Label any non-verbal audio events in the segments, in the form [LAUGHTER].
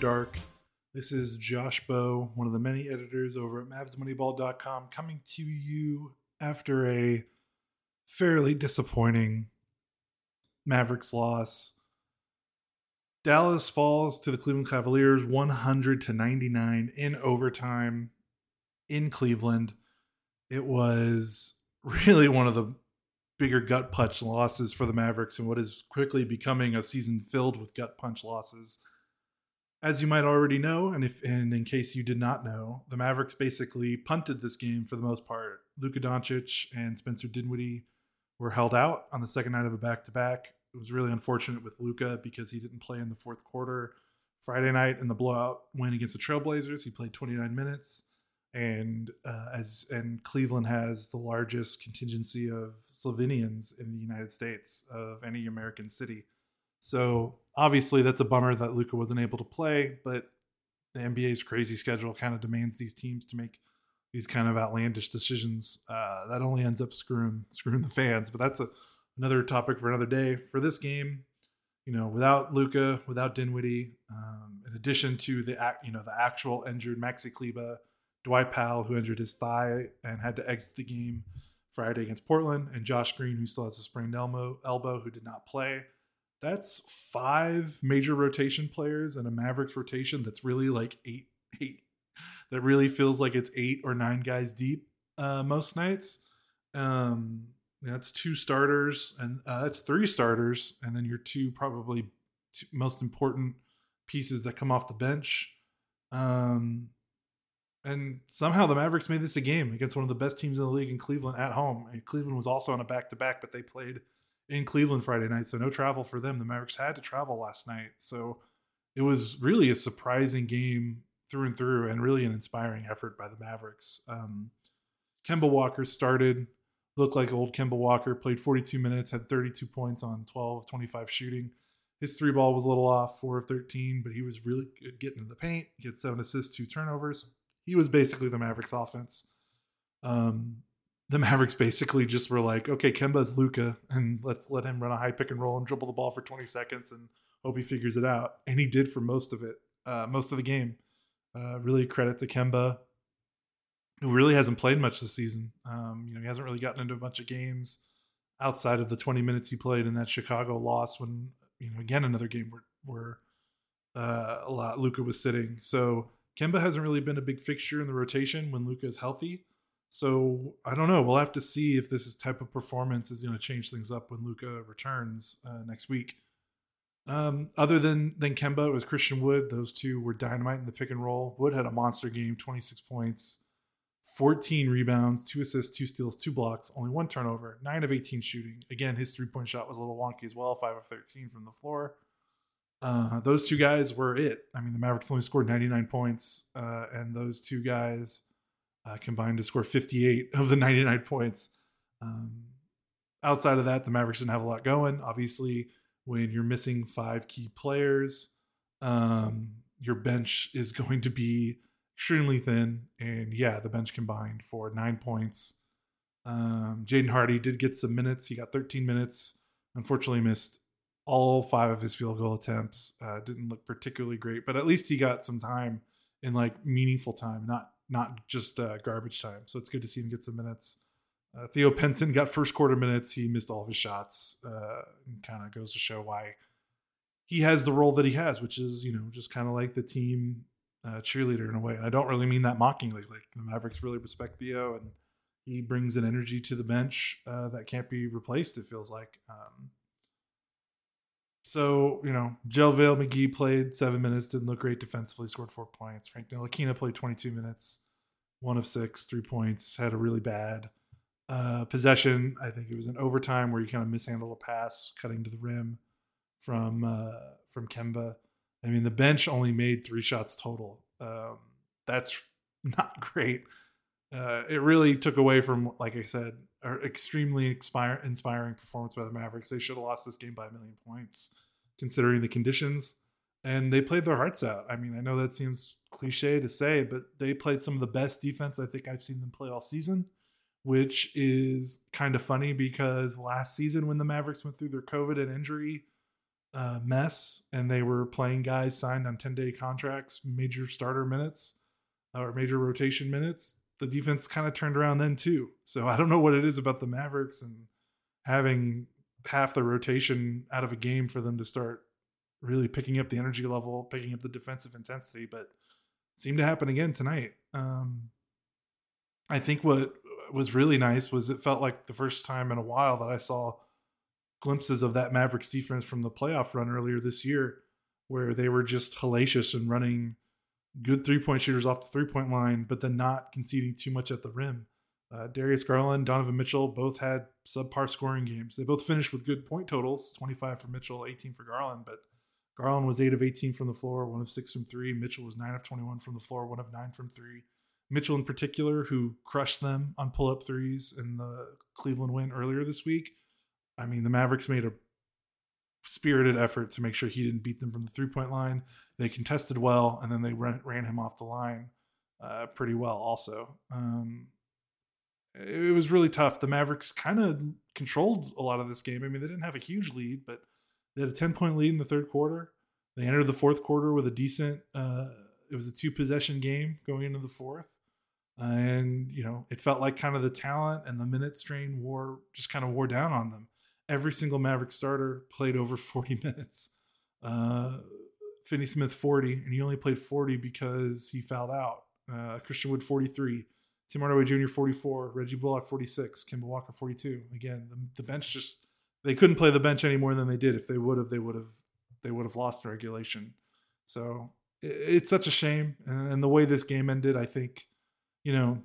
Dark. This is Josh Bowe, one of the many editors over at MavsMoneyball.com, coming to you after a fairly disappointing Mavericks loss. Dallas falls to the Cleveland Cavaliers 100 to 99 in overtime in Cleveland. It was really one of the bigger gut punch losses for the Mavericks in what is quickly becoming a season filled with gut punch losses. As you might already know, and if and in case you did not know, the Mavericks basically punted this game for the most part. Luka Doncic and Spencer Dinwiddie were held out on the second night of a back to back. It was really unfortunate with Luka because he didn't play in the fourth quarter. Friday night in the blowout win against the Trailblazers, he played 29 minutes and uh, as and Cleveland has the largest contingency of Slovenians in the United States of any American city. So obviously that's a bummer that Luka wasn't able to play, but the NBA's crazy schedule kind of demands these teams to make these kind of outlandish decisions. Uh, that only ends up screwing screwing the fans. But that's a, another topic for another day. For this game, you know, without Luka, without Dinwiddie, um, in addition to the you know the actual injured Maxi Kleber Dwight Powell, who injured his thigh and had to exit the game Friday against Portland, and Josh Green, who still has a sprained elbow, elbow who did not play. That's five major rotation players and a Mavericks rotation that's really like eight, eight. That really feels like it's eight or nine guys deep uh, most nights. Um, that's two starters, and uh, that's three starters, and then your two probably two most important pieces that come off the bench. Um, and somehow the Mavericks made this a game against one of the best teams in the league in Cleveland at home. And Cleveland was also on a back to back, but they played in Cleveland Friday night, so no travel for them. The Mavericks had to travel last night, so it was really a surprising game through and through, and really an inspiring effort by the Mavericks. Um, Kemba Walker started, looked like old Kemba Walker, played 42 minutes, had 32 points on 12 25 shooting. His three ball was a little off, four of 13, but he was really good getting in the paint. He had seven assists, two turnovers he was basically the Mavericks offense. Um, the Mavericks basically just were like, okay, Kemba's Luka, and let's let him run a high pick and roll and dribble the ball for 20 seconds and hope he figures it out. And he did for most of it, uh, most of the game. Uh, really credit to Kemba, who really hasn't played much this season. Um, you know, he hasn't really gotten into a bunch of games outside of the 20 minutes he played in that Chicago loss when, you know, again, another game where, where uh, a lot Luka was sitting. So Kemba hasn't really been a big fixture in the rotation when Luka is healthy. So I don't know. We'll have to see if this type of performance is going to change things up when Luka returns uh, next week. Um, other than than Kemba, it was Christian Wood. Those two were dynamite in the pick and roll. Wood had a monster game, 26 points, 14 rebounds, two assists, two steals, two blocks, only one turnover, nine of 18 shooting. Again, his three point shot was a little wonky as well, five of 13 from the floor. Uh, those two guys were it. I mean, the Mavericks only scored 99 points, uh, and those two guys uh, combined to score 58 of the 99 points. Um, outside of that, the Mavericks didn't have a lot going. Obviously, when you're missing five key players, um, your bench is [LAUGHS] going to be extremely thin. And yeah, the bench combined for nine points. Um, Jaden Hardy did get some minutes. He got 13 minutes. Unfortunately, missed all five of his field goal attempts. Uh, didn't look particularly great, but at least he got some time in like meaningful time, not not just uh, garbage time. So it's good to see him get some minutes. Uh, Theo Pinson got first quarter minutes. He missed all of his shots. Uh, kind of goes to show why he has the role that he has, which is you know just kind of like the team uh, cheerleader in a way. And I don't really mean that mockingly. Like the Mavericks really respect Theo, and he brings an energy to the bench uh, that can't be replaced. It feels like. Um, so, you know, JaVale McGee played seven minutes, didn't look great defensively, scored four points. Frank Ntilikina played 22 minutes, one of six, three points, had a really bad uh, possession. I think it was an overtime where he kind of mishandled a pass cutting to the rim from uh, from Kemba. I mean, the bench only made three shots total. Um, that's [LAUGHS] not great. Uh, it really took away from, like I said, an extremely inspiring performance by the Mavericks. They should have lost this game by a million points, considering the conditions. And they played their hearts out. I mean, I know that seems cliche to say, but they played some of the best defense I think I've seen them play all season, which is kind of funny because last season when the Mavericks went through their COVID and injury uh, mess, and they were playing guys signed on 10 day contracts, major starter minutes or major rotation minutes, the defense kind of turned around then too. So I don't know what it is about the Mavericks and having half the rotation out of a game for them to start really picking up the energy level, picking up the defensive intensity, but seemed to happen again tonight. Um, I think what was really nice was it felt like the first time in a while that I saw glimpses of that Mavericks defense from the playoff run earlier this year, where they were just hellacious and running good three point shooters off the three point line, but then not conceding too much at the rim. Uh, Darius Garland, Donovan Mitchell both had subpar scoring games. They both finished with good point totals 25 for Mitchell, 18 for Garland, but Garland was 8 of 18 from the floor, 1 of 6 from 3. Mitchell was 9 of 21 from the floor, 1 of 9 from 3. Mitchell, in particular, who crushed them on pull up threes in the Cleveland win earlier this week. I mean, the Mavericks made a spirited effort to make sure he didn't beat them from the three point line. They contested well, and then they ran, ran him off the line uh, pretty well, also. Um, it was really tough. The Mavericks kind of controlled a lot of this game. I mean, they didn't have a huge lead, but they had a 10 point lead in the third quarter. They entered the fourth quarter with a decent, uh, it was a two possession game going into the fourth. And, you know, it felt like kind of the talent and the minute strain wore just kind of wore down on them every single Maverick starter played over 40 [LAUGHS] minutes. Uh, Finney Smith 40, and he only played 40 because he fouled out. Uh, Christian Wood 43, Tim Hardaway Jr. 44, Reggie Bullock 46, Kemba Walker 42. Again, the, the bench just they couldn't play the bench any more than they did. If they would have, they would have they would have lost in regulation. So it, it's such a shame, and, and the way this game ended, I think, you know,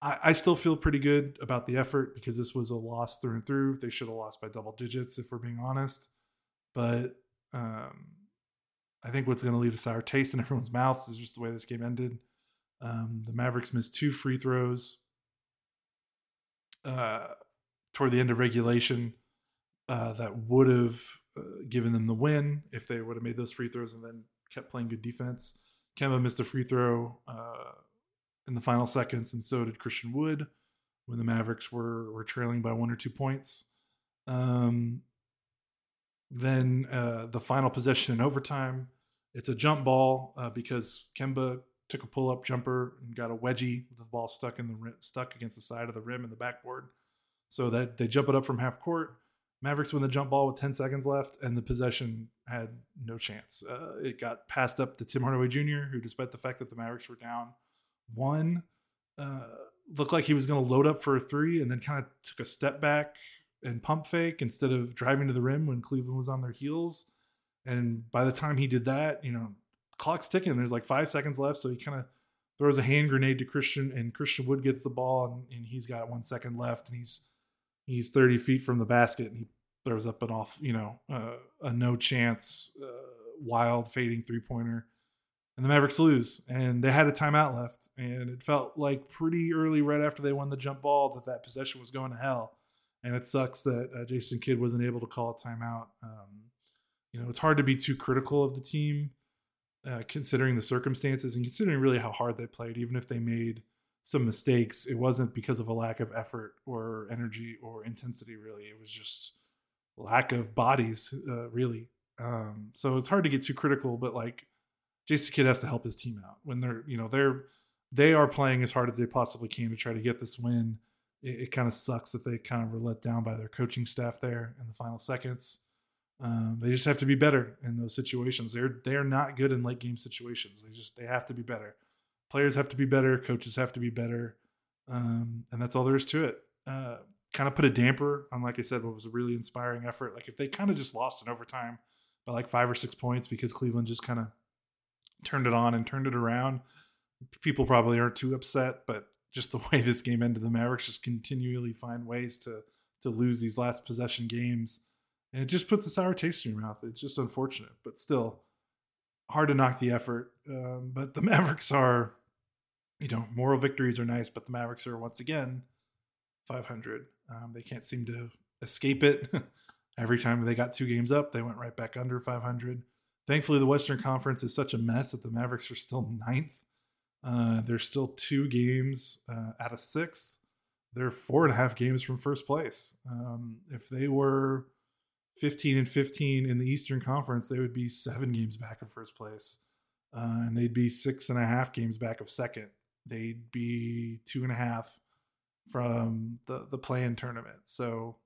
I, I still feel pretty good about the effort because this was a loss through and through. They should have lost by double digits if we're being honest. But um, I think what's going to leave a sour taste in [LAUGHS] everyone's mouths is just the way this game ended. Um, the Mavericks missed two free throws uh, toward the end of regulation uh, that would have uh, given them the win if they would have made those free throws and then kept playing good defense. Kemba missed a free throw uh, in the final seconds, and so did Christian Wood when the Mavericks were were trailing by one or two points. Um, then uh, the final possession in overtime, it's a jump ball uh, because Kemba took a pull up jumper and got a wedgie with the ball stuck in the stuck against the side of the rim in the backboard. So that they jump it up from half court. Mavericks win the jump ball with 10 seconds left, and the possession had no chance. Uh, it got passed up to Tim Hardaway Jr., who, despite the fact that the Mavericks were down one uh, looked like he was going to load up for a three and then kind of took a step back and pump fake instead of driving to the rim when Cleveland was on their heels. And by the time he did that, you know, clock's ticking. There's like five seconds left. So he kind of throws a hand grenade to Christian and Christian Wood gets the ball and, and, he's got one second left and he's he's 30 feet from the basket and he throws up an off, you know, uh, a no chance, uh, wild fading three pointer and the Mavericks lose, and they had a timeout left, and it felt like pretty early, right after they won the jump ball, that that possession was going to hell, and it sucks that uh, Jason Kidd wasn't able to call a timeout. Um, you know, it's hard to be too critical of the team, uh, considering the circumstances and considering really how hard they played. Even if they made some mistakes, it wasn't because of a lack of effort or energy or intensity. Really, it was just lack of bodies. Uh, really, um, so it's hard to get too critical, but like Jason Kidd has to help his team out when they're you know they're they are playing as hard as they possibly can to try to get this win. It, it kind of sucks that they kind of were let down by their coaching staff there in the final seconds. Um, they just have to be better in those situations. They're they are not good in late game situations. They just they have to be better. Players have to be better. Coaches have to be better, um, and that's all there is to it. Uh, kind of put a damper on, like I said, what was a really inspiring effort. Like if they kind of just lost in overtime by like five or six points because Cleveland just kind of turned it on and turned it around. People probably aren't too upset, but just the [LAUGHS] way this game ended, the Mavericks just continually find ways to to lose these last possession games, and it just puts a sour taste in your mouth. It's just unfortunate, but still hard to knock the effort. Um, but the [LAUGHS] Mavericks are, you know, moral victories are nice, but the Mavericks are once again 500. Um, they can't seem to escape it. [LAUGHS] Every time they got two games up, they went right back under 500. Thankfully, the Western Conference is such a mess that the Mavericks are still ninth. Uh, they're still two games uh, out of sixth. They're four and a half games from first place. Um, if they were 15 and 15 in the Eastern Conference, they would be seven games back of first place. Uh, and they'd be six and a half games back of second. They'd be two and a half from the the play-in tournament. So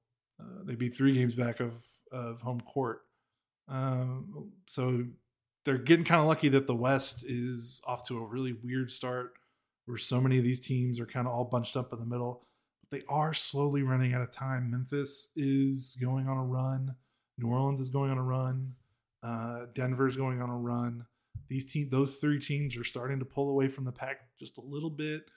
uh, they'd be three games back of of home court. Um, so they're getting kind of lucky that the West is off to a really weird start, where so many of these teams are kind of all bunched up in the middle. But they are slowly running out of time. Memphis is going on a run. New Orleans is going on a run. Uh, Denver's going on a run. These teams, those three teams, are starting to pull away from the pack just a little bit.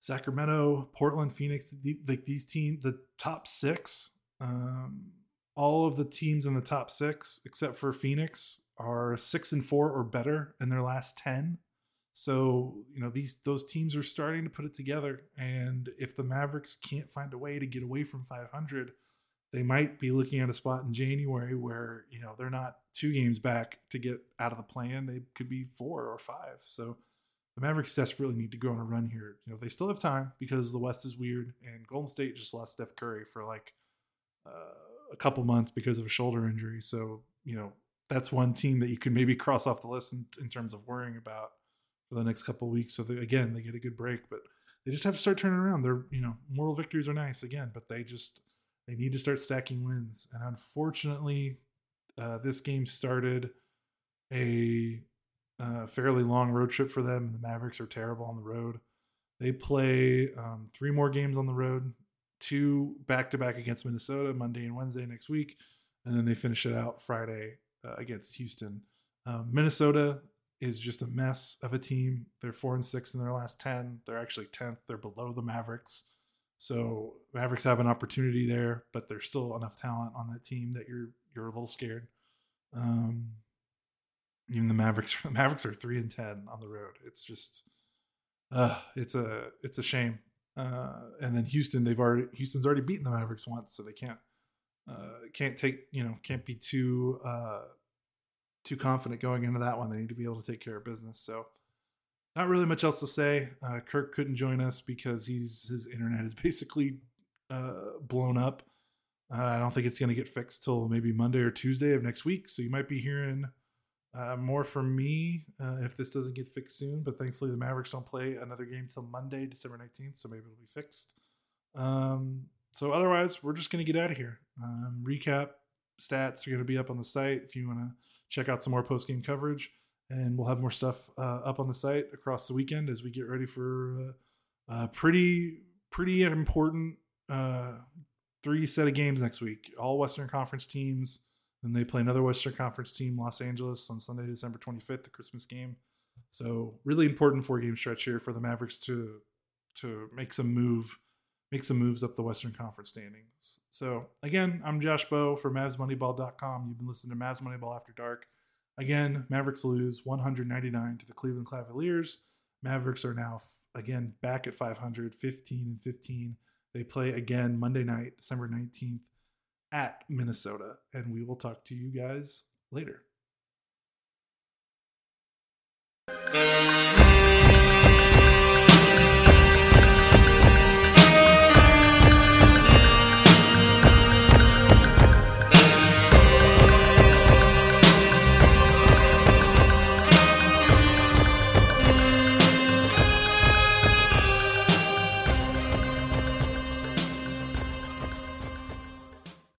Sacramento, Portland, Phoenix, the, like these teams, the top six, um, all of the teams in the top six, except for Phoenix, are six and four or better in their last ten. So you know these those teams are starting to put it together, and if the Mavericks can't find a way to get away from 500, they might be looking at a spot in January where you know they're not two games back to get out of the plan. They could be four or five. So the Mavericks desperately need to go on a run here. You know they still have time because the West is weird, and Golden State just lost Steph Curry for like uh, a couple months because of a shoulder injury. So you know that's one team that you can maybe cross off the list in, in terms of worrying about for the next couple weeks. So they, again, they get a good break, but they just have to start turning around. They're you know moral victories are nice again, but they just they need to start stacking wins. And unfortunately, uh, this game started a uh, fairly long road trip for them. The Mavericks are terrible on the road. They play um, three more games on the road, two back to back against Minnesota, Monday and Wednesday next week. And then they finish it out Friday uh, against Houston. Um, Minnesota is just a mess of a team. They're four and six in their last 10. They're actually 10th. They're below the Mavericks. So Mavericks have an opportunity there, but there's still enough talent on that team that you're you're a little scared. Um, even the Mavericks, the [LAUGHS] Mavericks are three and ten on the road. It's just, uh, it's a it's a shame. Uh, and then Houston, they've already Houston's already beaten the Mavericks once, so they can't uh, can't take you know can't be too uh, too confident going into that one. They need to be able to take care of business. So not really much else to say. Uh, Kirk couldn't join us because he's his internet is [LAUGHS] basically uh, blown up. Uh, I don't think it's going to get fixed till maybe Monday or Tuesday of next week. So you might be hearing uh, more for me uh, if this doesn't get fixed soon. But thankfully, the Mavericks don't play another game till Monday, December 19th. So maybe it'll be fixed. Um, so otherwise, we're just going to get out of here. Um, recap stats are going to be up on the site if you want to check out some more post game coverage and we'll have more stuff uh, up on the site across the weekend as we get ready for uh, a pretty pretty important uh, three set of games next week. All Western Conference teams. Then they play another Western Conference team, Los Angeles, on Sunday, December 25th, the Christmas game. So really important four game stretch here for the Mavericks to to make some move, make some moves up the Western Conference standings. So again, I'm Josh Bowe for MavsMoneyball.com. You've been listening to Mavs Moneyball After Dark. Again, Mavericks lose 199 to the Cleveland Cavaliers. Mavericks are now again back at 500, 15 and 15. They play again Monday night, December 19th at Minnesota. And we will talk to you guys later.